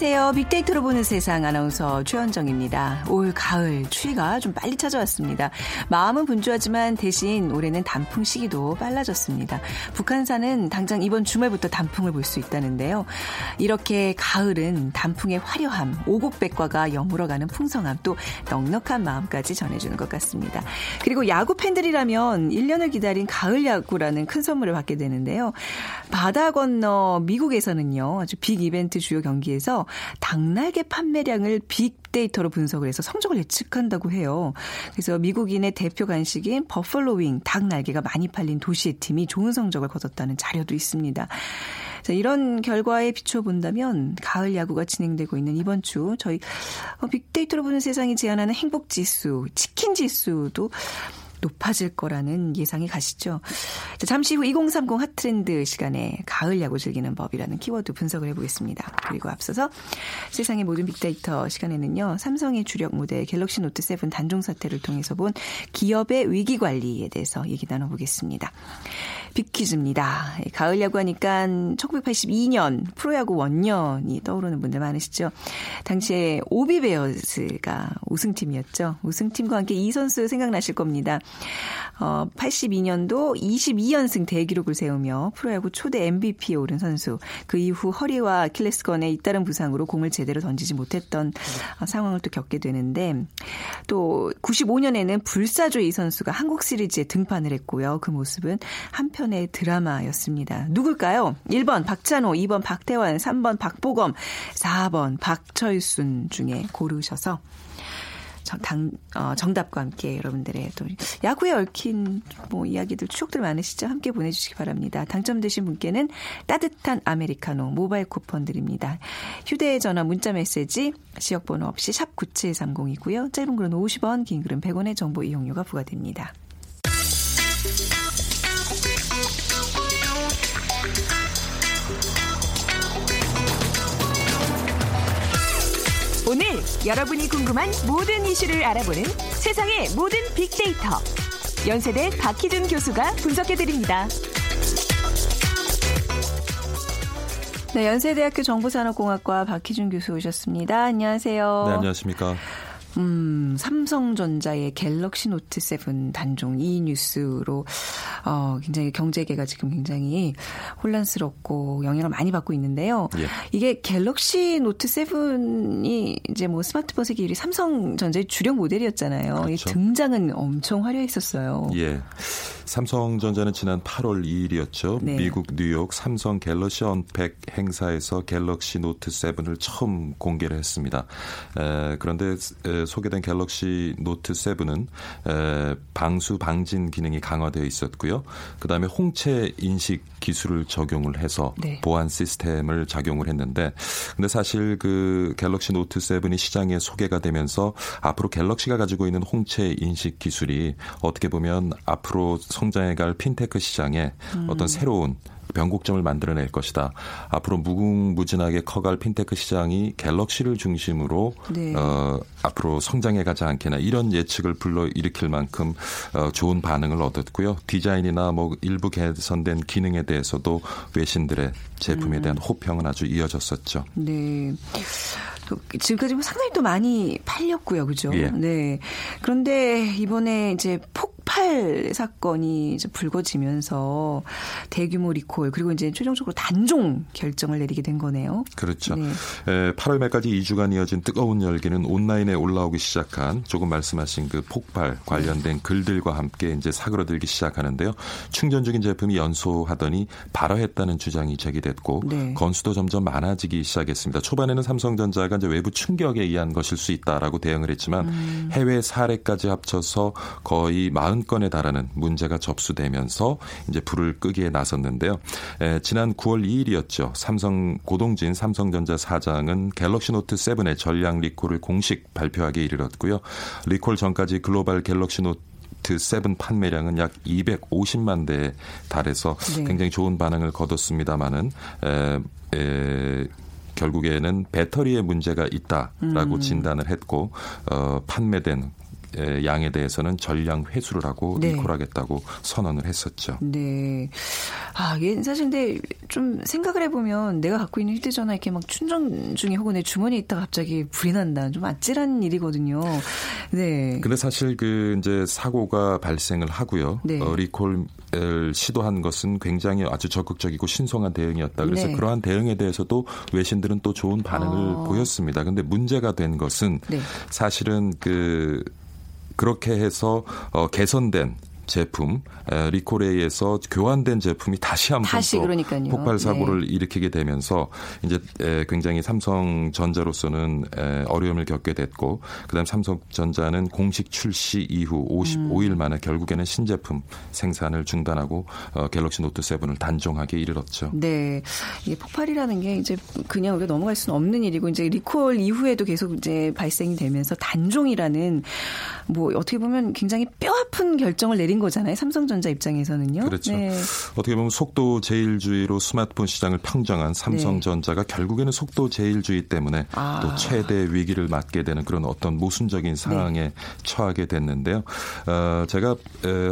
안녕하세요. 빅데이터로 보는 세상 아나운서 최현정입니다. 올 가을 추위가 좀 빨리 찾아왔습니다. 마음은 분주하지만 대신 올해는 단풍 시기도 빨라졌습니다. 북한산은 당장 이번 주말부터 단풍을 볼 수 있다는데요. 이렇게 가을은 단풍의 화려함, 오곡백과가 여물어가는 풍성함, 또 넉넉한 마음까지 전해주는 것 같습니다. 그리고 야구 팬들이라면 1년을 기다린 가을 야구라는 큰 선물을 받게 되는데요. 바다 건너 미국에서는요. 아주 빅 이벤트 주요 경기에서 닭날개 판매량을 빅데이터로 분석을 해서 성적을 예측한다고 해요. 그래서 미국인의 대표 간식인 버펄로윙 닭날개가 많이 팔린 도시의 팀이 좋은 성적을 거뒀다는 자료도 있습니다. 자, 이런 결과에 비춰본다면 가을 야구가 진행되고 있는 이번 주 저희 어, 빅데이터로 보는 세상이 제안하는 행복 지수, 치킨 지수도 높아질 거라는 예상이 가시죠. 자, 잠시 후 2030 hot trend 시간에 가을 야구 즐기는 법이라는 키워드 분석을 해보겠습니다. 그리고 앞서서 세상의 모든 빅데이터 시간에는요. 삼성의 주력 모델 갤럭시 노트 7 단종 사태를 통해서 본 기업의 위기 관리에 대해서 얘기 나눠보겠습니다. 빅퀴즈입니다. 가을 야구 하니까 1982년 프로야구 원년이 떠오르는 분들 많으시죠. 당시에 OB베어스가 우승팀이었죠. 우승팀과 함께 이 선수 생각나실 겁니다. 어, 82년도 22연승 대기록을 세우며 프로야구 초대 MVP에 오른 선수. 그 이후 허리와 아킬레스건에 잇따른 부상으로 공을 제대로 던지지 못했던 어, 상황을 또 겪게 되는데 또 95년에는 불사조 이 선수가 한국 시리즈에 등판을 했고요. 그 모습은 한편 의 드라마였습니다. 누굴까요? 1번 박찬호, 2번 박태환, 3번 박보검, 4번 박철순 중에 고르셔서 정, 어, 정답과 함께 여러분들의 또 야구에 얽힌 뭐 이야기들 추억들 많으시죠? 함께 보내주시기 바랍니다. 당첨되신 분께는 따뜻한 아메리카노 모바일 쿠폰 드립니다. 휴대전화 문자 메시지 지역번호 없이 샵 9730이고요. 짧은 글은 50원, 긴 글은 100원의 정보 이용료가 부과됩니다. 오늘 여러분이 궁금한 모든 이슈를 알아보는 세상의 모든 빅데이터. 연세대 박희준 교수가 분석해드립니다. 네, 연세대학교 정보산업공학과 박희준 교수 오셨습니다. 안녕하세요. 네, 안녕하십니까. 음, 삼성전자의 갤럭시 노트 7 단종 이 뉴스로 어, 굉장히 경제계가 지금 굉장히 혼란스럽고 영향을 많이 받고 있는데요. 예. 이게 갤럭시 노트 7이 이제 뭐 스마트폰 세계 1위 삼성전자의 주력 모델이었잖아요. 그렇죠. 등장은 엄청 화려했었어요. 예. 삼성전자는 지난 8월 2일이었죠. 네. 미국 뉴욕 삼성 갤럭시 unpack 행사에서 갤럭시 노트 7을 처음 공개를 했습니다. 에, 그런데 에, 소개된 갤럭시 노트 7은 에, 방수 방진 기능이 강화되어 있었고요. 그다음에 홍채 인식 기술을 적용을 해서 네. 보안 시스템을 작용을 했는데 근데 사실 그 갤럭시 노트 7이 시장에 소개가 되면서 앞으로 갤럭시가 가지고 있는 홍채 인식 기술이 어떻게 보면 앞으로 성장해갈 핀테크 시장에 음. 어떤 새로운 변곡점을 만들어낼 것이다. 앞으로 무궁무진하게 커갈 핀테크 시장이 갤럭시를 중심으로 네. 어, 앞으로 성장해 가지 않겠나 이런 예측을 불러 일으킬 만큼 어, 좋은 반응을 얻었고요. 디자인이나 뭐 일부 개선된 기능에 대해서도 외신들의 제품에 대한 음. 호평은 아주 이어졌었죠. 네. 지금까지 상당히 또 많이 팔렸고요, 그죠? 예. 네. 그런데 이번에 이제 폭 폭발 사건이 불거지면서 대규모 리콜 그리고 이제 최종적으로 단종 결정을 내리게 된 거네요. 그렇죠. 네. 에, 8월 말까지 2주간 이어진 뜨거운 열기는 온라인에 올라오기 시작한 조금 말씀하신 그 폭발 관련된 글들과 함께 이제 사그러들기 시작하는데요. 충전 중인 제품이 연소하더니 발화했다는 주장이 제기됐고 네. 건수도 점점 많아지기 시작했습니다. 초반에는 삼성전자가 이제 외부 충격에 의한 것일 수 있다라고 대응을 했지만 음. 해외 사례까지 합쳐서 거의 40 건에 달하는 문제가 접수되면서 이제 불을 끄기에 나섰는데요. 에, 지난 9월 2일이었죠. 삼성 고동진 삼성전자 사장은 갤럭시 노트 7의 전량 리콜을 공식 발표하기에 이르렀고요. 리콜 전까지 글로벌 갤럭시 노트 7 판매량은 약 250만 대에 달해서 네. 굉장히 좋은 반응을 거뒀습니다마는 에, 에, 결국에는 배터리에 문제가 있다라고 음. 진단을 했고 어, 판매된 양에 대해서는 전량 회수를 하고 네. 리콜하겠다고 선언을 했었죠. 네. 아, 이게 사실 근데 좀 생각을 해보면 내가 갖고 있는 휴대전화 이렇게 막 충전 중에 혹은 내 주머니에 있다가 갑자기 불이 난다. 좀 아찔한 일이거든요. 네. 근데 사실 그 이제 사고가 발생을 하고요. 네. 어, 리콜을 시도한 것은 굉장히 아주 적극적이고 신성한 대응이었다. 그래서 네. 그러한 대응에 대해서도 외신들은 또 좋은 반응을 아. 보였습니다. 근데 문제가 된 것은 네. 사실은 그 그렇게 해서 어, 개선된 제품 리코레이에서 교환된 제품이 다시 한번 다시 폭발 사고를 네. 일으키게 되면서 이제 굉장히 삼성전자로서는 어려움을 겪게 됐고 그다음 삼성전자는 공식 출시 이후 55일 음. 만에 결국에는 신제품 생산을 중단하고 어, 갤럭시 노트 7을 단종하게 이르렀죠. 네, 이게 폭발이라는 게 이제 그냥 우리가 넘어갈 수는 없는 일이고 이제 리콜 이후에도 계속 이제 발생이 되면서 단종이라는 뭐 어떻게 보면 굉장히 뼈 아픈 결정을 내린 된 거잖아요. 삼성전자 입장에서는요. 그렇죠. 네. 어떻게 보면 속도 제일주의로 스마트폰 시장을 평정한 삼성전자가 네. 결국에는 속도 제일주의 때문에 아. 또 최대 위기를 맞게 되는 그런 어떤 모순적인 상황에 네. 처하게 됐는데요. 어, 제가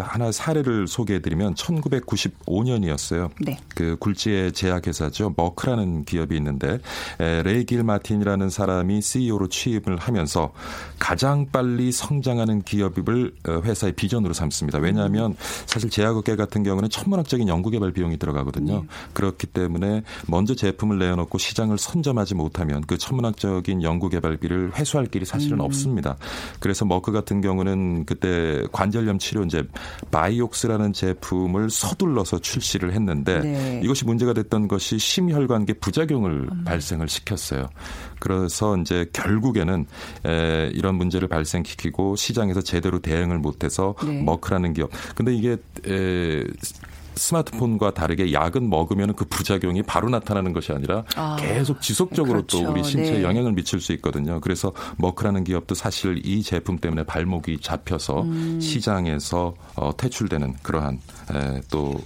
하나 사례를 소개해드리면 1995년이었어요. 네. 그 굴지의 제약회사죠. 머크라는 기업이 있는데 레이길 마틴이라는 사람이 CEO로 취임을 하면서 가장 빨리 성장하는 기업을 어, 회사의 비전으로 삼습니다. 왜냐 왜냐하면 사실 제약업계 같은 경우는 천문학적인 연구 개발 비용이 들어가거든요. 네. 그렇기 때문에 먼저 제품을 내어놓고 시장을 선점하지 못하면 그 천문학적인 연구 개발비를 회수할 길이 사실은 음. 없습니다. 그래서 머크 같은 경우는 그때 관절염 치료제 바이옥스라는 제품을 서둘러서 출시를 했는데 네. 이것이 문제가 됐던 것이 심혈관계 부작용을 음. 발생을 시켰어요. 그래서 이제 결국에는 에, 이런 문제를 발생시키고 시장에서 제대로 대응을 못해서 네. 머크라는 기업. 근데 이게 에, 스마트폰과 다르게 약은 먹으면 그 부작용이 바로 나타나는 것이 아니라 아, 계속 지속적으로 그렇죠. 또 우리 신체에 네. 영향을 미칠 수 있거든요. 그래서 머크라는 기업도 사실 이 제품 때문에 발목이 잡혀서 음. 시장에서 어, 퇴출되는 그러한 에, 또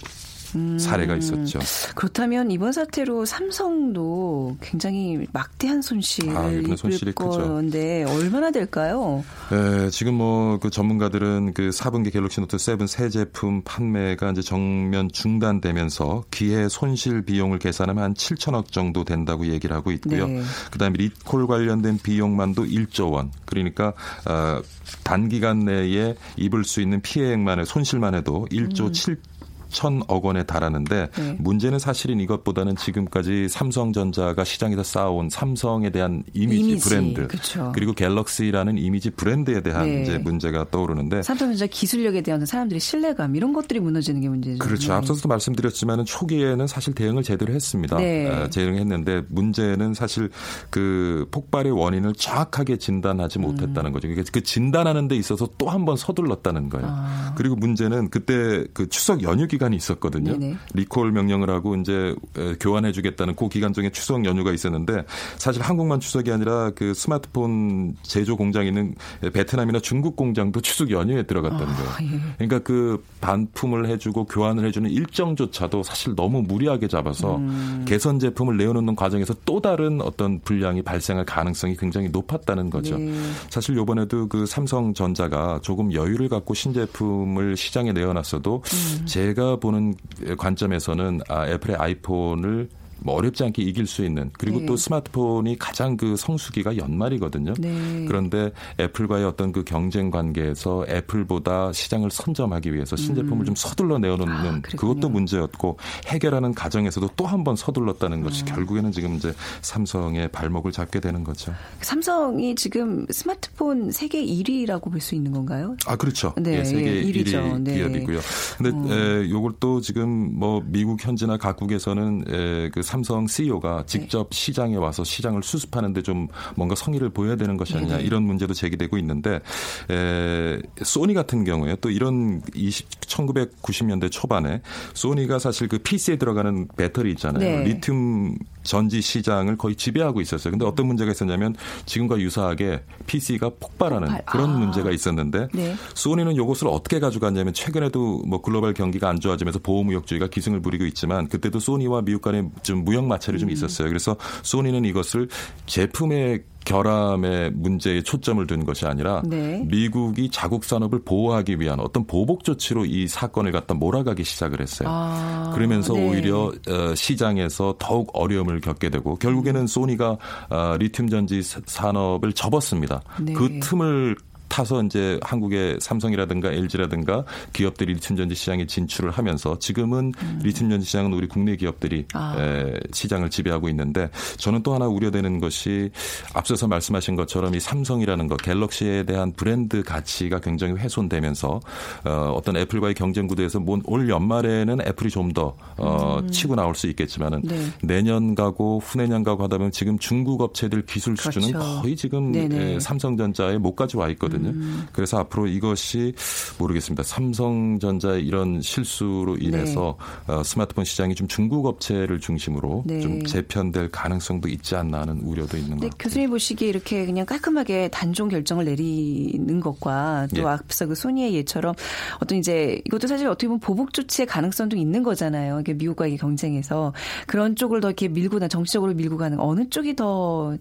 사례가 있었죠. 그렇다면 이번 사태로 삼성도 굉장히 막대한 손실을 아, 입을 건데 얼마나 될까요? 네, 지금 뭐 그 전문가들은 그 4분기 갤럭시 노트 7 새 제품 판매가 이제 전면 중단되면서 기회 손실 비용을 계산하면 한 7천억 정도 된다고 얘기를 하고 있고요. 네. 그다음에 리콜 관련된 비용만도 1조 원. 그러니까 어, 단기간 내에 입을 수 있는 피해액만의 손실만 해도 1조 음. 7 천억 원에 달하는데 네. 문제는 사실은 이것보다는 지금까지 삼성전자가 시장에서 쌓아온 삼성에 대한 이미지, 이미지 브랜드 그쵸. 그리고 갤럭시라는 이미지 브랜드에 대한 네. 이제 문제가 떠오르는데 삼성전자 기술력에 대한 사람들의 신뢰감 이런 것들이 무너지는 게 문제죠. 그렇죠. 네. 앞서서도 말씀드렸지만은 초기에는 사실 대응을 제대로 했습니다. 네. 아, 대응했는데 문제는 사실 그 폭발의 원인을 정확하게 진단하지 음. 못했다는 거죠. 그 진단하는 데 있어서 또 한 번 서둘렀다는 거예요. 아. 그리고 문제는 그때 그 추석 연휴 기간 기간이 있었거든요. 네네. 리콜 명령을 하고 이제 교환해 주겠다는 그 기간 중에 추석 연휴가 있었는데 사실 한국만 추석이 아니라 그 스마트폰 제조 공장이 있는 베트남이나 중국 공장도 추석 연휴에 들어갔다는 아, 거예요. 예. 그러니까 그 반품을 해주고 교환을 해주는 일정조차도 사실 너무 무리하게 잡아서 음. 개선 제품을 내어놓는 과정에서 또 다른 어떤 불량이 발생할 가능성이 굉장히 높았다는 거죠. 네. 사실 요번에도 그 삼성전자가 조금 여유를 갖고 신제품을 시장에 내어놨어도 음. 제가 보는 관점에서는 아, 애플의 아이폰을 뭐 어렵지 않게 이길 수 있는 그리고 네. 또 스마트폰이 가장 그 성수기가 연말이거든요. 네. 그런데 애플과의 어떤 그 경쟁 관계에서 애플보다 시장을 선점하기 위해서 신제품을 음. 좀 서둘러 내어놓는 아, 그것도 문제였고 해결하는 과정에서도 또 한 번 서둘렀다는 것이 아. 결국에는 지금 이제 삼성의 발목을 잡게 되는 거죠. 삼성이 지금 스마트폰 세계 1위라고 볼 수 있는 건가요? 아 그렇죠. 네, 예, 세계 1위 네. 기업이고요. 근데 어. 에, 요걸 또 지금 뭐 미국 현지나 각국에서는 에, 그 삼성 CEO가 직접 네. 시장에 와서 시장을 수습하는데 좀 뭔가 성의를 보여야 되는 것이 아니냐 네. 이런 문제도 제기되고 있는데 에, 소니 같은 경우에 또 이런 20, 1990년대 초반에 소니가 사실 그 PC에 들어가는 배터리 있잖아요. 네. 리튬 전지 시장을 거의 지배하고 있었어요. 근데 어떤 문제가 있었냐면 지금과 유사하게 PC가 폭발하는 폭발. 그런 아. 문제가 있었는데 네. 소니는 이것을 어떻게 가져갔냐면 최근에도 뭐 글로벌 경기가 안 좋아지면서 보호무역주의가 기승을 부리고 있지만 그때도 소니와 미국 간에 좀좀 무역 마찰이 좀 음. 있었어요. 그래서 소니는 이것을 제품의 결함의 문제에 초점을 둔 것이 아니라 네. 미국이 자국 산업을 보호하기 위한 어떤 보복 조치로 이 사건을 갖다 몰아가기 시작을 했어요. 아, 그러면서 네. 오히려 어, 시장에서 더욱 어려움을 겪게 되고 결국에는 소니가 어, 리튬 전지 산업을 접었습니다. 네. 그 틈을 타서 이제 한국의 삼성이라든가 LG라든가 기업들이 리튬 전지 시장에 진출을 하면서 지금은 음. 리튬 전지 시장은 우리 국내 기업들이 아. 에, 시장을 지배하고 있는데 저는 또 하나 우려되는 것이 앞서서 말씀하신 것처럼 이 삼성이라는 것 갤럭시에 대한 브랜드 가치가 굉장히 훼손되면서 어, 어떤 애플과의 경쟁 구도에서 올 연말에는 애플이 좀더 어, 음. 치고 나올 수 있겠지만은 네. 내년 가고 후내년 가고 하다 보면 지금 중국 업체들 기술 수준은 그렇죠. 거의 지금 에, 삼성전자에 못까지 와 있거든요. 있거든요. 음. 그래서 앞으로 이것이 모르겠습니다. 삼성전자의 이런 실수로 인해서 네. 어, 스마트폰 시장이 좀 중국 업체를 중심으로 네. 좀 재편될 가능성도 있지 않나 하는 우려도 있는 것 같아요. 교수님 보시기에 이렇게 그냥 깔끔하게 단종 결정을 내리는 것과 또 예. 앞서 그 소니의 예처럼 어떤 이제 이것도 사실 어떻게 보면 보복 조치의 가능성도 있는 거잖아요. 이게 미국과의 경쟁에서 그런 쪽을 더 이렇게 밀고나 정치적으로 밀고 가는 어느 쪽이 더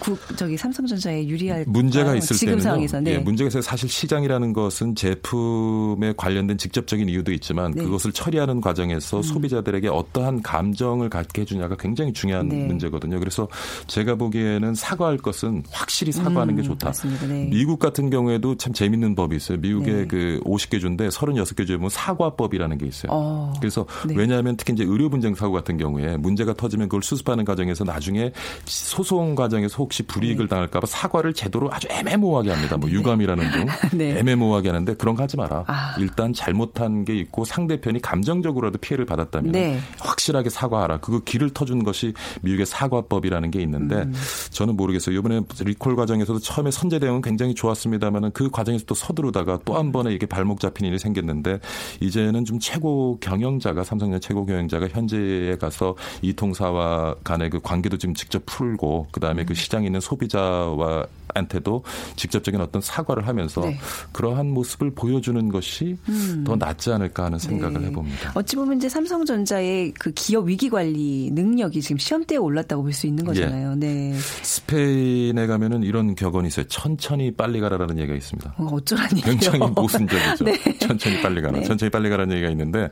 구, 저기 삼성전자에 유리할 문제가 있을 때는 상황에서 네. 예, 문제가 있어요. 사실 시장이라는 것은 제품에 관련된 직접적인 이유도 있지만 네. 그것을 처리하는 과정에서 음. 소비자들에게 어떠한 감정을 갖게 해주냐가 굉장히 중요한 네. 문제거든요. 그래서 제가 보기에는 사과할 것은 확실히 사과하는 음, 게 좋다. 네. 미국 같은 경우에도 참 재밌는 법이 있어요. 미국에 네. 그 50개 주인데 36개 주에 보면 사과법이라는 게 있어요. 어, 그래서 네. 왜냐하면 특히 이제 의료 분쟁 사고 같은 경우에 문제가 터지면 그걸 수습하는 과정에서 나중에 소송 과정에서 혹시 불이익을 당할까봐 사과를 제도로 아주 애매모호하게 합니다. 뭐 유감이라는 등 네. 애매모호하게 하는데 그런 거 하지 마라. 아. 일단 잘못한 게 있고 상대편이 감정적으로라도 피해를 받았다면 네. 확실하게 사과하라. 그거 길을 터준 것이 미국의 사과법이라는 게 있는데 음. 저는 모르겠어요. 이번에 리콜 과정에서도 처음에 선제 대응은 굉장히 좋았습니다만은 그 과정에서 또 서두르다가 또 한 번에 이게 발목 잡힌 일이 생겼는데 이제는 좀 최고 경영자가 삼성전 최고 경영자가 현재에 가서 이 통사와 간의 그 관계도 지금 직접 풀고 그다음에 그 음. 그 시장에 있는 소비자와 한테도 직접적인 어떤 사과를 하면서 네. 그러한 모습을 보여주는 것이 음. 더 낫지 않을까 하는 생각을 네. 해봅니다. 어찌 보면 이제 삼성전자의 그 기업 위기 관리 능력이 지금 시험대에 올랐다고 볼 수 있는 예. 거잖아요. 예. 네. 스페인에 가면은 이런 격언이 있어요. 천천히 빨리 가라라는 얘기가 있습니다. 어, 어쩌란 얘기요 굉장히 모순적이죠. 네. 천천히 빨리 가라. 네. 천천히 빨리 가라는 얘기가 있는데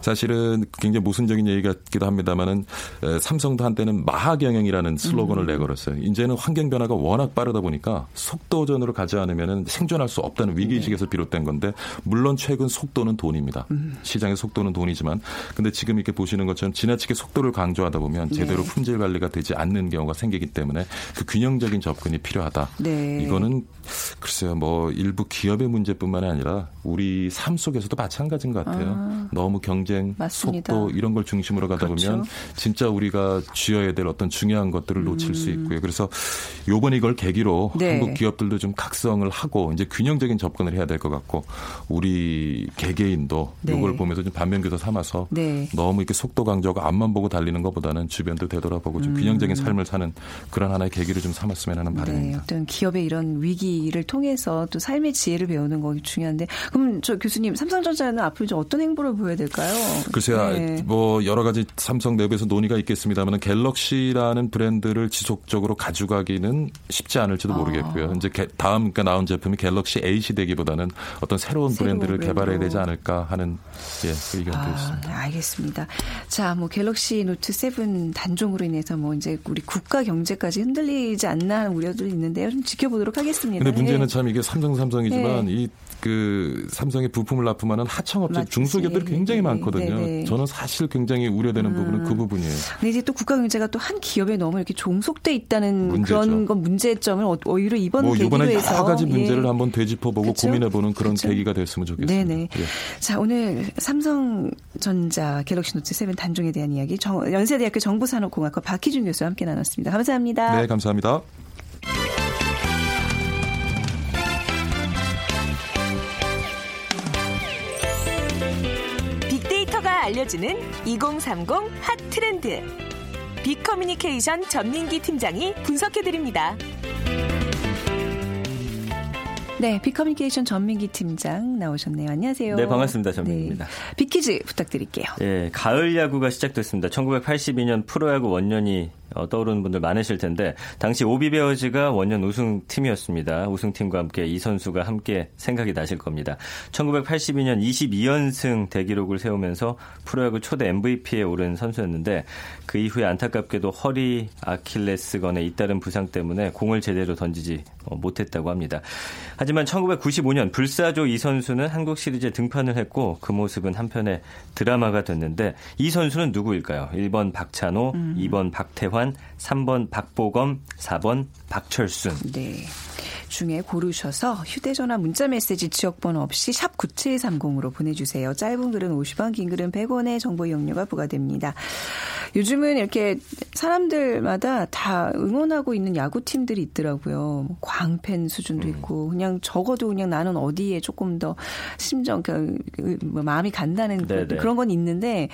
사실은 굉장히 모순적인 얘기 같기도 합니다만은 삼성도 한때는 마하 경영이라는 슬로건을 음. 내걸었어요. 이제는 환경 변화가 워낙 빠르다 보니까 속도전으로 가지 않으면 생존할 수 없다는 위기의식에서 비롯된 건데 물론 최근 속도는 돈입니다. 음. 시장의 속도는 돈이지만 근데 지금 이렇게 보시는 것처럼 지나치게 속도를 강조하다 보면 네. 제대로 네. 품질 관리가 되지 않는 경우가 생기기 때문에 그 균형적인 접근이 필요하다. 네. 이거는 글쎄요 뭐 일부 기업의 문제뿐만 아니라 우리 삶 속에서도 마찬가지인 것 같아요. 아. 너무 경쟁, 맞습니다. 속도 이런 걸 중심으로 가다 그렇죠. 보면 진짜 우리가 쥐어야 될 어떤 중요한 것들을 놓칠 음. 수 있고요. 그래서 요번 이걸 계기로 네. 한국 기업들도 좀 각 성을 하고 이제 균형적인 접근을 해야 될 것 같고 우리 개개인도 네. 이걸 보면서 좀 반면교사 삼아서 네. 너무 이렇게 속도 강조하고 앞만 보고 달리는 것보다는 주변도 되돌아보고 좀 음. 균형적인 삶을 사는 그런 하나의 계기를 좀 삼았으면 하는 네, 바람입니다. 네. 어떤 기업의 이런 위기를 통해서 또 삶의 지혜를 배우는 거 중요한데 그럼 저 교수님 삼성전자는 앞으로 좀 어떤 행보를 보여야 될까요? 글쎄요, 네. 뭐 여러 가지 삼성 내부에서 논의가 있겠습니다만 갤럭시라는 브랜드를 지속적으로 가져가기는 쉽지 않을지도 아. 모르겠고요. 이제 다음 그러니까 나온 제품이 갤럭시 A 시대기보다는 어떤 새로운, 새로운 브랜드를 브랜드로. 개발해야 되지 않을까 하는 예, 그 의견도 아, 있습니다. 네, 알겠습니다. 자, 뭐 갤럭시 노트 7 단종으로 인해서 뭐 이제 우리 국가 경제까지 흔들리지 않나 하는 우려도 있는데요. 좀 지켜보도록 하겠습니다. 근데 문제는 예. 참 이게 삼성 삼성이지만 예. 이그 삼성의 부품을 납품하는 하청업체 중소기업들이 굉장히 네. 많거든요. 네네. 저는 사실 굉장히 우려되는 음. 부분은 그 부분이에요. 근데 이제 또 국가 경제가 또 한 기업에 너무 이렇게 종속돼 있다는 문제죠. 그런 건 문제점을 오히려 이번 뭐 이번에 여러 가지 문제를 예. 한번 되짚어보고 그렇죠? 고민해보는 그런 그렇죠? 계기가 됐으면 좋겠습니다. 네네. 예. 자 오늘 삼성전자 갤럭시 노트 7 단종에 대한 이야기 정, 연세대학교 정보산업공학과 박희준 교수와 함께 나눴습니다. 감사합니다. 네, 감사합니다. 빅데이터가 알려주는 2030 핫 트렌드. 빅커뮤니케이션 전민기 팀장이 분석해드립니다. 네, 빅커뮤니케이션 전민기 팀장 나오셨네요. 안녕하세요. 네, 반갑습니다. 전민기입니다. 네. 빅퀴즈 부탁드릴게요. 예, 가을 야구가 시작됐습니다. 1982년 프로야구 원년이 어, 떠오르는 분들 많으실 텐데 당시 오비베어즈가 원년 우승팀이었습니다. 우승팀과 함께 이 선수가 함께 생각이 나실 겁니다. 1982년 22연승 대기록을 세우면서 프로야구 초대 MVP에 오른 선수였는데 그 이후에 안타깝게도 허리 아킬레스건에 잇따른 부상 때문에 공을 제대로 던지지 어, 못했다고 합니다. 하지만 1995년 불사조 이 선수는 한국 시리즈에 등판을 했고 그 모습은 한편의 드라마가 됐는데 이 선수는 누구일까요? 1번 박찬호, 음. 2번 박태환, 3번 박보검, 4번 박철순. 네. 중에 고르셔서 휴대전화 문자메시지 지역번호 없이 샵 9730으로 보내주세요. 짧은 글은 50원, 긴 글은 100원의 정보 이용료가 부과됩니다. 요즘은 이렇게 사람들마다 다 응원하고 있는 야구팀들이 있더라고요. 뭐 광팬 수준도 음. 있고 그냥 적어도 그냥 나는 어디에 조금 더 심정 그, 그뭐 마음이 간다는 네네. 네. 그런 건 있는데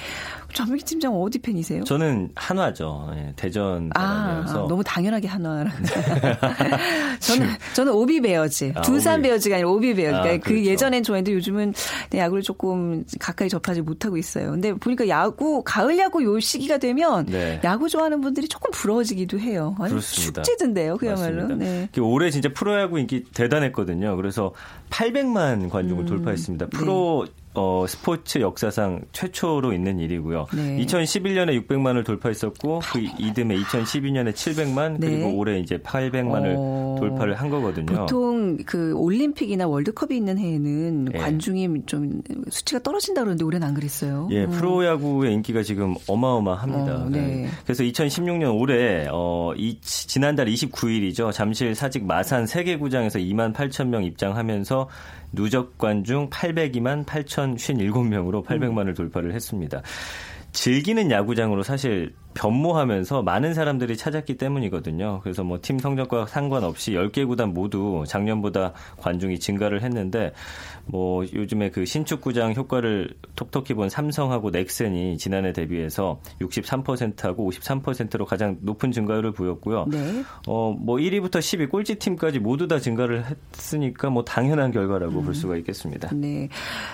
전민기 팀장 어디 팬이세요? 저는 한화죠. 예, 대전 아, 아, 너무 당연하게 한화라고. 저는 저는 오비 베어즈, 아, 두산 오비. 베어즈가 아니라 오비 베어즈. 아, 그러니까 그 그렇죠. 예전엔 좋아했는데 요즘은 야구를 조금 가까이 접하지 못하고 있어요. 근데 보니까 야구 가을 야구 요 시기가 되면 네. 야구 좋아하는 분들이 조금 부러워지기도 해요. 그렇습니다. 축제던데요, 그야말로. 네. 올해 진짜 프로야구 인기 대단했거든요. 그래서 800만 관중을 음, 돌파했습니다. 프로 네. 어, 스포츠 역사상 최초로 있는 일이고요. 네. 2011년에 600만을 돌파했었고 그 이듬해 2012년에 700만 그리고 네. 올해 이제 800만을 어... 돌파를 한 거거든요. 보통 그 올림픽이나 월드컵이 있는 해에는 네. 관중이 좀 수치가 떨어진다 그러는데 올해는 안 그랬어요. 예, 어. 프로야구의 인기가 지금 어마어마합니다. 어, 네. 네. 그래서 2016년 올해 어, 이, 지난달 29일이죠. 잠실 사직 마산 세계구장에서 2만 8천 명 입장하면서 누적 관중 802만 8,057명으로 800만을 돌파를 했습니다. 즐기는 야구장으로 사실 변모하면서 많은 사람들이 찾았기 때문이거든요. 그래서 뭐 팀 성적과 상관없이 10개 구단 모두 작년보다 관중이 증가를 했는데 뭐 요즘에 그 신축 구장 효과를 톡톡히 본 삼성하고 넥센이 지난해 대비해서 63%하고 53%로 가장 높은 증가율을 보였고요. 네. 어뭐 1위부터 10위 꼴찌 팀까지 모두 다 증가를 했으니까 뭐 당연한 결과라고 음. 볼 수가 있겠습니다. 네.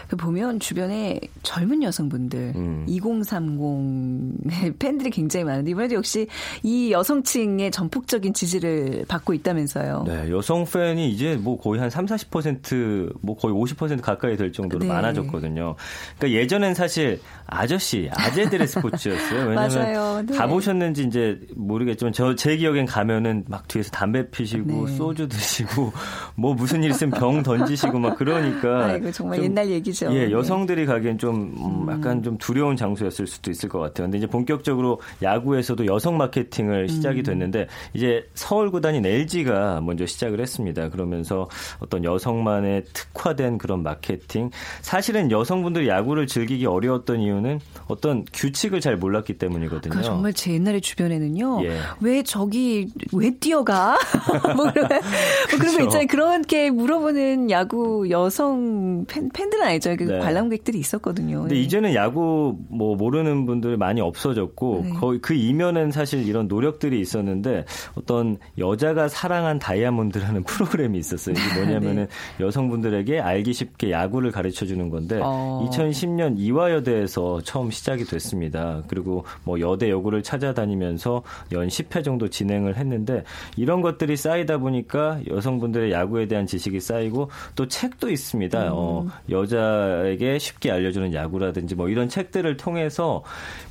그 보면 주변에 젊은 여성분들 음. 2030 팬들이 굉장히 굉장히 많은데 이번에도 역시 이 여성층의 전폭적인 지지를 받고 있다면서요. 네, 여성 팬이 이제 뭐 거의 한 3, 40%뭐 거의 50% 가까이 될 정도로 네. 많아졌거든요. 그러니까 예전엔 사실 아저씨, 아재들의 스포츠였어요. 왜냐면 네. 가보셨는지 이제 모르겠지만 저 제 기억엔 가면은 막 뒤에서 담배 피시고 네. 소주 드시고 뭐 무슨 일 있으면 병 던지시고 막 그러니까. 아이고 정말 옛날 얘기죠. 예, 네. 여성들이 가기엔 좀 음, 약간 좀 두려운 장소였을 수도 있을 것 같아요. 근데 이제 본격적으로 야구에서도 여성 마케팅을 시작이 음. 됐는데 이제 서울 구단인 LG가 먼저 시작을 했습니다. 그러면서 어떤 여성만의 특화된 그런 마케팅. 사실은 여성분들이 야구를 즐기기 어려웠던 이유는 어떤 규칙을 잘 몰랐기 때문이거든요. 그 정말 제 옛날에 주변에는요. 예. 왜 저기 왜 뛰어가? 뭐 그런 뭐 그런 거 있잖아요. 그렇게 물어보는 야구 여성 팬 팬들은 아니죠. 그 네. 관람객들이 있었거든요. 근데 네. 이제는 야구 뭐 모르는 분들 많이 없어졌고 네. 거의 그 이면엔 사실 이런 노력들이 있었는데 어떤 여자가 사랑한 다이아몬드라는 프로그램이 있었어요. 이게 뭐냐면은 네. 여성분들에게 알기 쉽게 야구를 가르쳐 주는 건데 어. 2010년 이화여대에서 처음 시작이 됐습니다. 그리고 뭐 여대 여고를 찾아다니면서 연 10회 정도 진행을 했는데 이런 것들이 쌓이다 보니까 여성분들의 야구에 대한 지식이 쌓이고 또 책도 있습니다. 음. 어, 여자에게 쉽게 알려주는 야구라든지 뭐 이런 책들을 통해서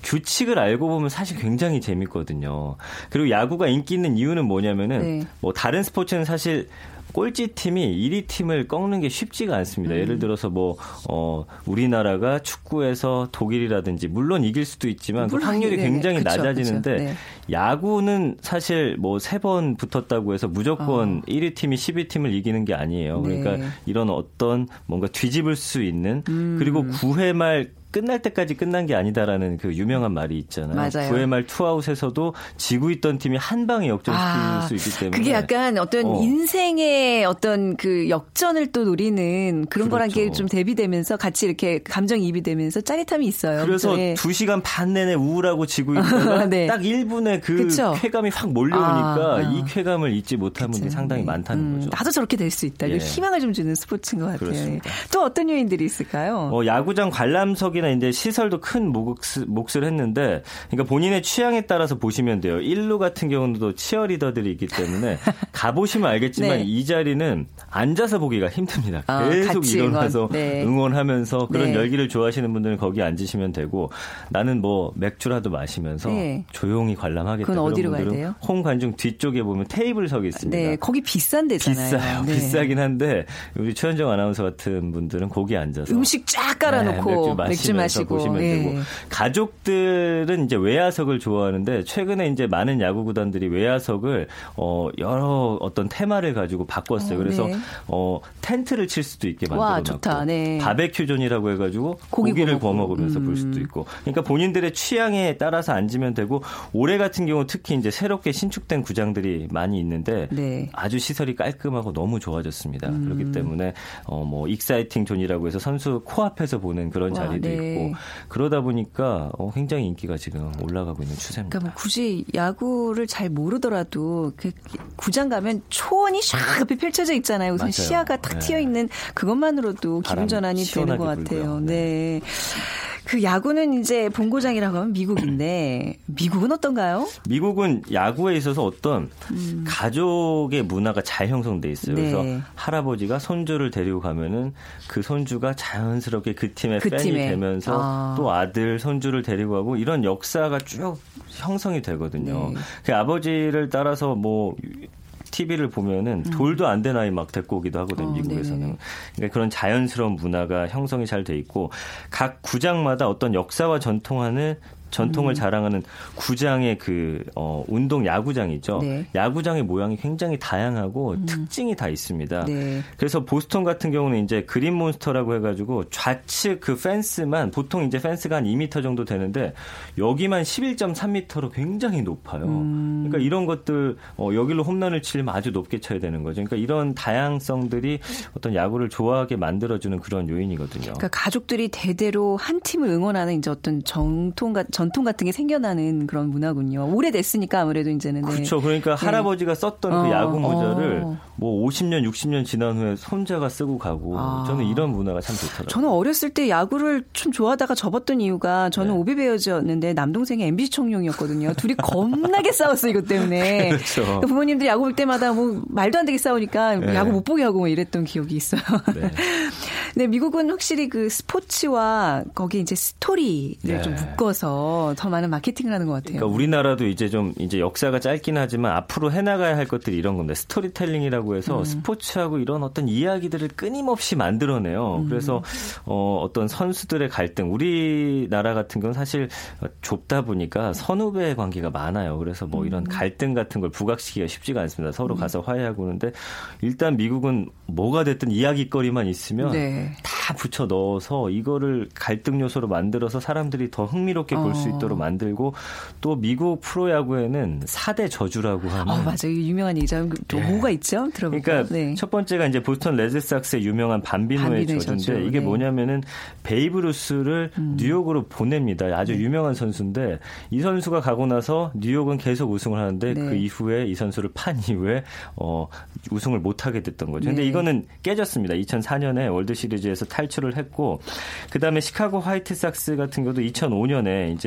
규칙을 알고 보면 사실 사실 굉장히 재밌거든요. 그리고 야구가 인기 있는 이유는 뭐냐면은 네. 뭐 다른 스포츠는 사실 꼴찌 팀이 1위 팀을 꺾는 게 쉽지가 않습니다. 음. 예를 들어서 뭐, 어, 우리나라가 축구에서 독일이라든지, 물론 이길 수도 있지만 그 확률이 네네. 굉장히 그쵸, 낮아지는데, 그쵸. 네. 야구는 사실 뭐 세 번 붙었다고 해서 무조건 어. 1위 팀이 10위 팀을 이기는 게 아니에요. 그러니까 네. 이런 어떤 뭔가 뒤집을 수 있는, 음. 그리고 9회 말 끝날 때까지 끝난 게 아니다라는 그 유명한 말이 있잖아요. 맞아요. 9회 말 투아웃에서도 지고 있던 팀이 한 방에 역전시킬 아, 수 있기 때문에 그게 약간 어떤 어. 인생의 어떤 그 역전을 또 노리는 그런 그렇죠. 거랑 게 좀 대비되면서 같이 이렇게 감정이입이 되면서 짜릿함이 있어요. 그래서 네. 2시간 반 내내 우울하고 지고 있다가 네. 딱 1분에 그 그쵸? 쾌감이 확 몰려오니까 아, 이 쾌감을 잊지 못한 분들이 상당히 네. 많다는 음, 거죠. 나도 저렇게 될 수 있다. 예. 희망을 좀 주는 스포츠인 것 같아요. 그렇습니다. 또 어떤 요인들이 있을까요? 어, 야구장 관람석이나 이제 시설도 큰 몫을, 했는데 그러니까 본인의 취향에 따라서 보시면 돼요. 1루 같은 경우는 또 치어리더들이 있기 때문에 가보시면 알겠지만 네. 이 자리는 앉아서 보기가 힘듭니다. 아, 계속 일어나서 네. 응원하면서 그런 네. 열기를 좋아하시는 분들은 거기 앉으시면 되고 나는 뭐 맥주라도 마시면서 네. 조용히 관람하겠다. 그건 어디로 가야 돼요? 홈 관중 뒤쪽에 보면 테이블석이 있습니다. 네, 거기 비싼 데잖아요. 비싸요. 네. 비싸긴 한데 우리 최현정 아나운서 같은 분들은 거기 앉아서 음식 쫙 깔아놓고 네, 맥주, 마시고 보시면 네. 되고 가족들은 이제 외야석을 좋아하는데 최근에 이제 많은 야구 구단들이 외야석을 어 여러 어떤 테마를 가지고 바꿨어요. 어, 그래서 네. 어 텐트를 칠 수도 있게 만들어놨고 네. 바베큐 존이라고 해가지고 고기 고기를 구워 먹으면서 음. 볼 수도 있고 그러니까 본인들의 취향에 따라서 앉으면 되고 올해 같은 경우 특히 이제 새롭게 신축된 구장들이 많이 있는데 네. 아주 시설이 깔끔하고 너무 좋아졌습니다. 음. 그렇기 때문에 어 뭐 exciting 존이라고 해서 선수 코앞에서 보는 그런 와, 자리도 네. 있고 그러다 보니까 어 굉장히 인기가 지금 올라가고 있는 추세입니다. 그러니까 뭐 굳이 야구를 잘 모르더라도 그 구장 가면 초원이 샥 펼쳐져 있잖아요. 우선 맞아요. 시야가 탁 네. 트여 있는 그것만으로도 기분 전환이 되는 것 같아요. 네. 네. 그 야구는 이제 본고장이라고 하면 미국인데 미국은 어떤가요? 미국은 야구에 있어서 어떤 음. 가족의 문화가 잘 형성돼 있어요. 네. 그래서 할아버지가 손주를 데리고 가면은 그 손주가 자연스럽게 그 팀의 그 팬이 팀에. 되면 서 아. 또 아들 손주를 데리고 가고 이런 역사가 쭉 형성이 되거든요. 네. 그 아버지를 따라서 뭐 TV를 보면은 음. 돌도 안 된 아이 막 데리고 오기도 하거든요, 어, 미국에서는. 네네. 그러니까 그런 자연스러운 문화가 형성이 잘 돼 있고 각 구장마다 어떤 역사와 전통하는 전통을 음. 자랑하는 구장의 그 어, 운동 야구장이죠. 네. 야구장의 모양이 굉장히 다양하고 음. 특징이 다 있습니다. 네. 그래서 보스턴 같은 경우는 이제 그린 몬스터라고 해가지고 좌측 그 펜스만 보통 이제 펜스가 한 2m 정도 되는데 여기만 11.3m로 굉장히 높아요. 음. 그러니까 이런 것들 어, 여기로 홈런을 치려면 아주 높게 쳐야 되는 거죠. 그러니까 이런 다양성들이 어떤 야구를 좋아하게 만들어주는 그런 요인이거든요. 그러니까 가족들이 대대로 한 팀을 응원하는 이제 어떤 정통 같 전통 같은 게 생겨나는 그런 문화군요. 오래됐으니까 아무래도 이제는. 네. 그렇죠. 그러니까 네. 할아버지가 썼던 그 어, 그 야구 모자를 어. 뭐 50년, 60년 지난 후에 손자가 쓰고 가고 아. 저는 이런 문화가 참 좋더라고요. 저는 어렸을 때 야구를 좀 좋아하다가 접었던 이유가 저는 네. 오비베어즈였는데 남동생이 MBC 청룡이었거든요. 둘이 겁나게 싸웠어 이것 때문에. 그렇죠. 그러니까 부모님들이 야구 볼 때마다 뭐 말도 안 되게 싸우니까 네. 야구 못 보게 하고 뭐 이랬던 기억이 있어요. 네. 네, 미국은 확실히 그 스포츠와 거기 이제 스토리를 네. 좀 묶어서 더 많은 마케팅을 하는 것 같아요. 그러니까 우리나라도 이제 좀 이제 역사가 짧긴 하지만 앞으로 해나가야 할 것들이 이런 건데 스토리텔링이라고 해서 음. 스포츠하고 이런 어떤 이야기들을 끊임없이 만들어내요. 음. 그래서 어, 어떤 선수들의 갈등, 우리나라 같은 경우는 사실 좁다 보니까 선후배 관계가 많아요. 그래서 뭐 이런 음. 갈등 같은 걸 부각시키기가 쉽지가 않습니다. 서로 음. 가서 화해하고 그러는데 일단 미국은 뭐가 됐든 이야기거리만 있으면 네. 다 붙여 넣어서 이거를 갈등 요소로 만들어서 사람들이 더 흥미롭게 볼수 어. 있도록 만들고 또 미국 프로야구에는 4대 저주라고 하는 어, 맞아요. 유명한 얘기죠. 또 네. 뭐가 있죠? 들어볼까요? 그러니까 네. 첫 번째가 이제 보스턴 레드삭스의 유명한 밤비노의, 밤비노의 저주인데 저주. 이게 네. 뭐냐면은 베이브 루스를 음. 뉴욕으로 보냅니다. 아주 네. 유명한 선수인데 이 선수가 가고 나서 뉴욕은 계속 우승을 하는데 네. 그 이후에 이 선수를 판 이후에 어 우승을 못 하게 됐던 거죠. 근데 이거는 깨졌습니다. 2004년에 월드 시리즈에서 탈출을 했고 그다음에 시카고 화이트삭스 같은 경우도 2005년에 이제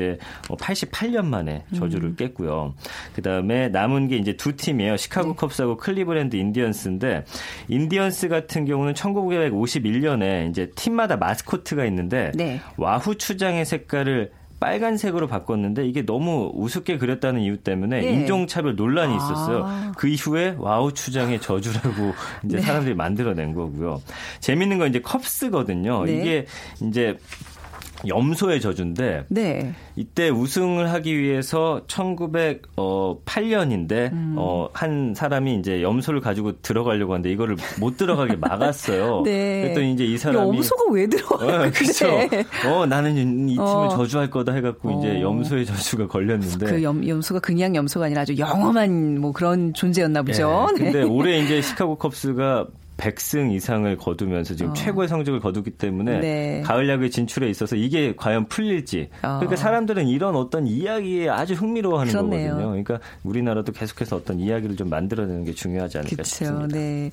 88년 어, 만에 저주를 음. 깼고요. 그다음에 남은 게 이제 두 팀이에요. 시카고 네. 컵스하고 클리브랜드 인디언스인데 인디언스 같은 경우는 1951년에 이제 팀마다 마스코트가 있는데 네. 와후 추장의 색깔을 빨간색으로 바꿨는데 이게 너무 우습게 그렸다는 이유 때문에 네. 인종차별 논란이 있었어요. 아. 그 이후에 와후 추장의 저주라고 이제 네. 사람들이 만들어낸 거고요. 재밌는 건 이제 컵스거든요. 네. 이게 이제 염소의 저주인데 네. 이때 우승을 하기 위해서 1908년인데 음. 어, 한 사람이 이제 염소를 가지고 들어가려고 하는데 이거를 못 들어가게 막았어요. 네. 그랬더니 이제 이 사람이 염소가 왜 들어가? 어, 그렇죠. 어 나는 이 팀을 어. 저주할 거다 해갖고 어. 이제 염소의 저주가 걸렸는데 그 염, 염소가 그냥 염소가 아니라 아주 영험한 뭐 그런 존재였나 보죠. 네. 근데 올해 이제 시카고 컵스가 100승 이상을 거두면서 지금 어. 최고의 성적을 거두기 때문에 네. 가을 야구에 진출에 있어서 이게 과연 풀릴지. 어. 그러니까 사람들은 이런 어떤 이야기에 아주 흥미로워하는 그렇네요. 거거든요. 그러니까 우리나라도 계속해서 어떤 이야기를 좀 만들어내는 게 중요하지 않을까 그쵸, 싶습니다. 네.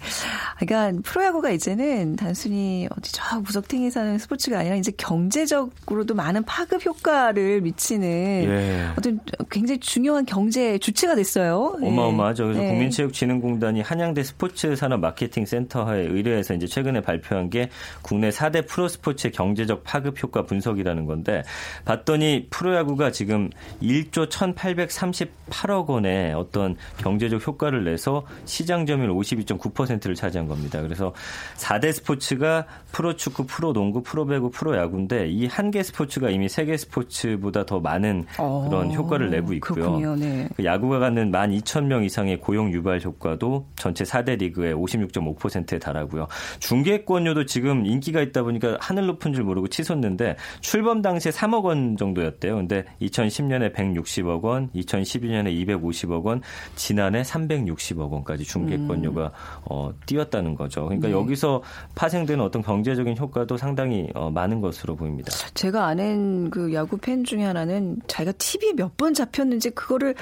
그러니까 프로야구가 이제는 단순히 어디 저 구석탱이 사는 스포츠가 아니라 이제 경제적으로도 많은 파급 효과를 미치는 예. 어떤 굉장히 중요한 경제 주체가 됐어요. 어마어마하죠. 그래서 네. 국민체육진흥공단이 한양대 스포츠 산업 마케팅 센터 센터에 의뢰해서 이제 최근에 발표한 게 국내 4대 프로 스포츠의 경제적 파급 효과 분석이라는 건데 봤더니 프로야구가 지금 1조 1,838억 원의 어떤 경제적 효과를 내서 시장 점유율 52.9%를 차지한 겁니다. 그래서 4대 스포츠가 프로축구, 프로농구, 프로배구, 프로야구인데 이 한 개 스포츠가 이미 세 개 스포츠보다 더 많은 그런 어, 효과를 내고 있고요. 네. 그 야구가 갖는 12,000명 이상의 고용 유발 효과도 전체 4대 리그의 56.5% 10%에 달하고요. 중계권료도 지금 인기가 있다 보니까 하늘 높은 줄 모르고 치솟는데 출범 당시에 3억 원 정도였대요. 근데 2010년에 160억 원, 2012년에 250억 원, 지난해 360억 원까지 중계권료가 음. 어, 뛰었다는 거죠. 그러니까 네. 여기서 파생되는 어떤 경제적인 효과도 상당히 어, 많은 것으로 보입니다. 제가 아는 그 야구 팬 중에 하나는 자기가 TV에 몇번 잡혔는지 그거를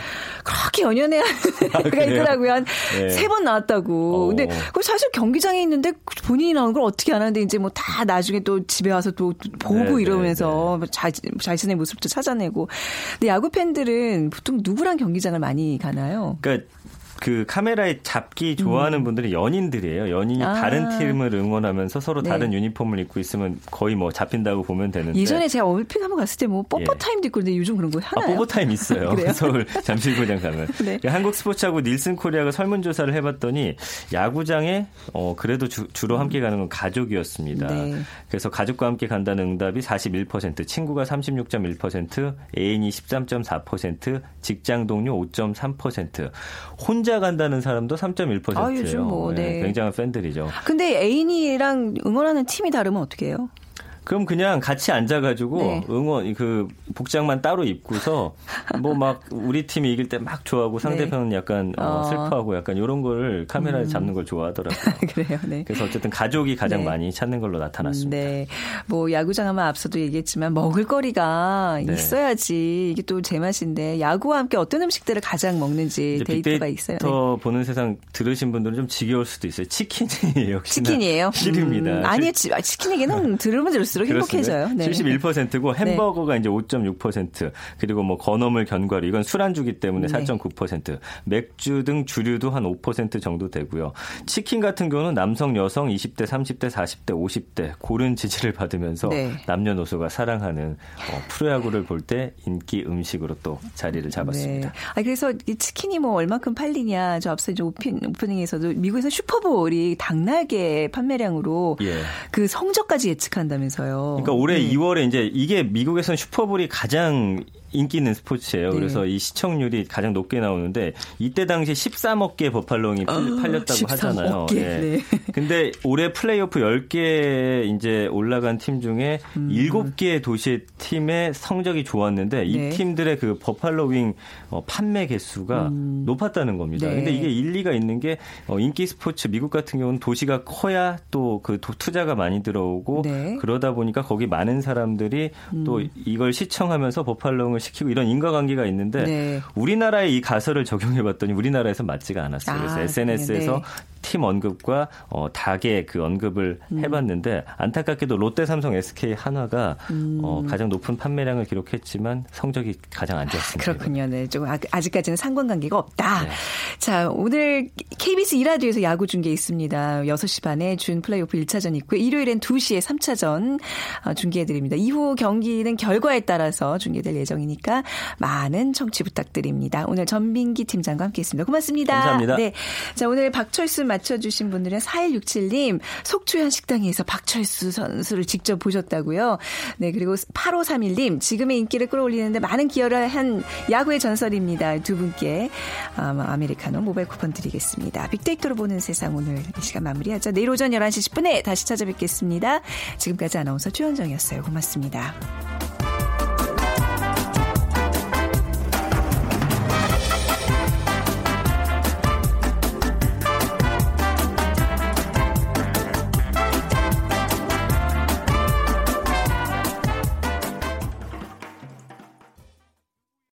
그렇게 연연해 하는 애가 아, 있더라고요. 한 세번 네. 나왔다고. 어. 근데 그 사실 경 경기장에 있는데 본인이 나오는 걸 어떻게 아는데 이제 뭐 다 나중에 또 집에 와서 또 보고 네, 네 이러면서 네, 네. 자, 자신의 모습도 찾아내고. 근데 야구 팬들은 보통 누구랑 경기장을 많이 가나요? 그러니까 그 카메라에 잡기 좋아하는 음. 분들이 연인들이에요. 연인이 아. 다른 팀을 응원하면서 서로 네. 다른 유니폼을 입고 있으면 거의 뭐 잡힌다고 보면 되는데. 예전에 제가 얼핏 한번 갔을 때 뭐 뽀뽀 예. 타임도 있고 근데 요즘 그런 거 하나요? 아, 뽀뽀 타임 있어요. 서울 잠실구장 가면. 네. 한국 스포츠하고 닐슨 코리아가 설문조사를 해봤더니 야구장에 어 그래도 주, 로 함께 가는 건 가족이었습니다. 네. 그래서 가족과 함께 간다는 응답이 41%, 친구가 36.1%, 애인이 13.4%, 직장 동료 5.3%, 혼자 혼자 간다는 사람도 3.1%예요. 아, 요즘 뭐, 네. 네. 굉장한 팬들이죠. 근데 애인이랑 응원하는 팀이 다르면 어떻게 해요? 그럼 그냥 같이 앉아가지고 네. 응원 그 복장만 따로 입고서 뭐 막 우리 팀이 이길 때 막 좋아하고 상대편은 네. 약간 어, 어. 슬퍼하고 약간 이런 거를 카메라에 음. 잡는 걸 좋아하더라고요. 그래요. 네. 그래서 어쨌든 가족이 가장 네. 많이 찾는 걸로 나타났습니다. 네. 뭐 야구장 하면 앞서도 얘기했지만 먹을거리가 네. 있어야지 이게 또 제맛인데 야구와 함께 어떤 음식들을 가장 먹는지 데이터가 있어요. 더 네. 보는 세상 들으신 분들은 좀 지겨울 수도 있어요. 치킨이 역시 치킨이에요. 실입니다. 음, 아니요, 치킨 얘기는 들으면 들을 수록 갈수록 행복해져요. 네. 71%고 햄버거가 네. 이제 5.6% 그리고 뭐 건어물 견과류 이건 술안주기 때문에 네. 4.9% 맥주 등 주류도 한 5% 정도 되고요. 치킨 같은 경우는 남성, 여성 20대, 30대, 40대, 50대 고른 지지를 받으면서 네. 남녀노소가 사랑하는 어, 프로야구를 볼 때 인기 음식으로 또 자리를 잡았습니다. 네. 아 그래서 이 치킨이 뭐 얼마큼 팔리냐 저 앞서 이제 오픈, 오프닝에서도 미국에서 슈퍼볼이 닭날개 판매량으로 예. 그 성적까지 예측한다면서요. 그러니까 올해 네. 2월에 이제 이게 미국에서는 슈퍼볼이 가장 인기 있는 스포츠예요. 네. 그래서 이 시청률이 가장 높게 나오는데 이때 당시 13억 개의 버팔롱이 어, 팔렸다고 하잖아요. 개. 예. 네. 근데 올해 플레이오프 10개 이제 올라간 팀 중에 음. 7개 도시의 팀의 성적이 좋았는데 이 네. 팀들의 그 버팔로 윙 어, 판매 개수가 음. 높았다는 겁니다. 네. 근데 이게 일리가 있는 게 어, 인기 스포츠 미국 같은 경우는 도시가 커야 또 그 투자가 많이 들어오고 네. 그러다 보니까 거기 많은 사람들이 음. 또 이걸 시청하면서 버팔롱을 시키고 이런 인과관계가 있는데 네. 우리나라의 이 가설을 적용해봤더니 우리나라에서 맞지가 않았어요. 그래서 아, SNS에서 팀 언급과 어, 닭의 그 언급을 음. 해봤는데 안타깝게도 롯데, 삼성, SK, 한화가 음. 어, 가장 높은 판매량을 기록했지만 성적이 가장 안 좋았습니다. 그렇군요. 네, 좀 아, 아직까지는 상관관계가 없다. 네. 자, 오늘 KBS 이라디오에서 야구 중계 있습니다. 6시 반에 준 플레이오프 1차전 있고요. 일요일엔 2시에 3차전 어, 중계해드립니다. 이후 경기는 결과에 따라서 중계될 예정이니까 많은 청취 부탁드립니다. 오늘 전민기 팀장과 함께했습니다. 고맙습니다. 감사합니다. 네, 자 오늘 박철수 맞춰주신 분들은 4167님, 속초현 식당에서 박철수 선수를 직접 보셨다고요. 네, 그리고 8531님, 지금의 인기를 끌어올리는데 많은 기여를 한 야구의 전설입니다. 두 분께 아메리카노 모바일 쿠폰 드리겠습니다. 빅데이터로 보는 세상 오늘 이 시간 마무리하죠. 내일 오전 11시 10분에 다시 찾아뵙겠습니다. 지금까지 아나운서 최현정이었어요. 고맙습니다.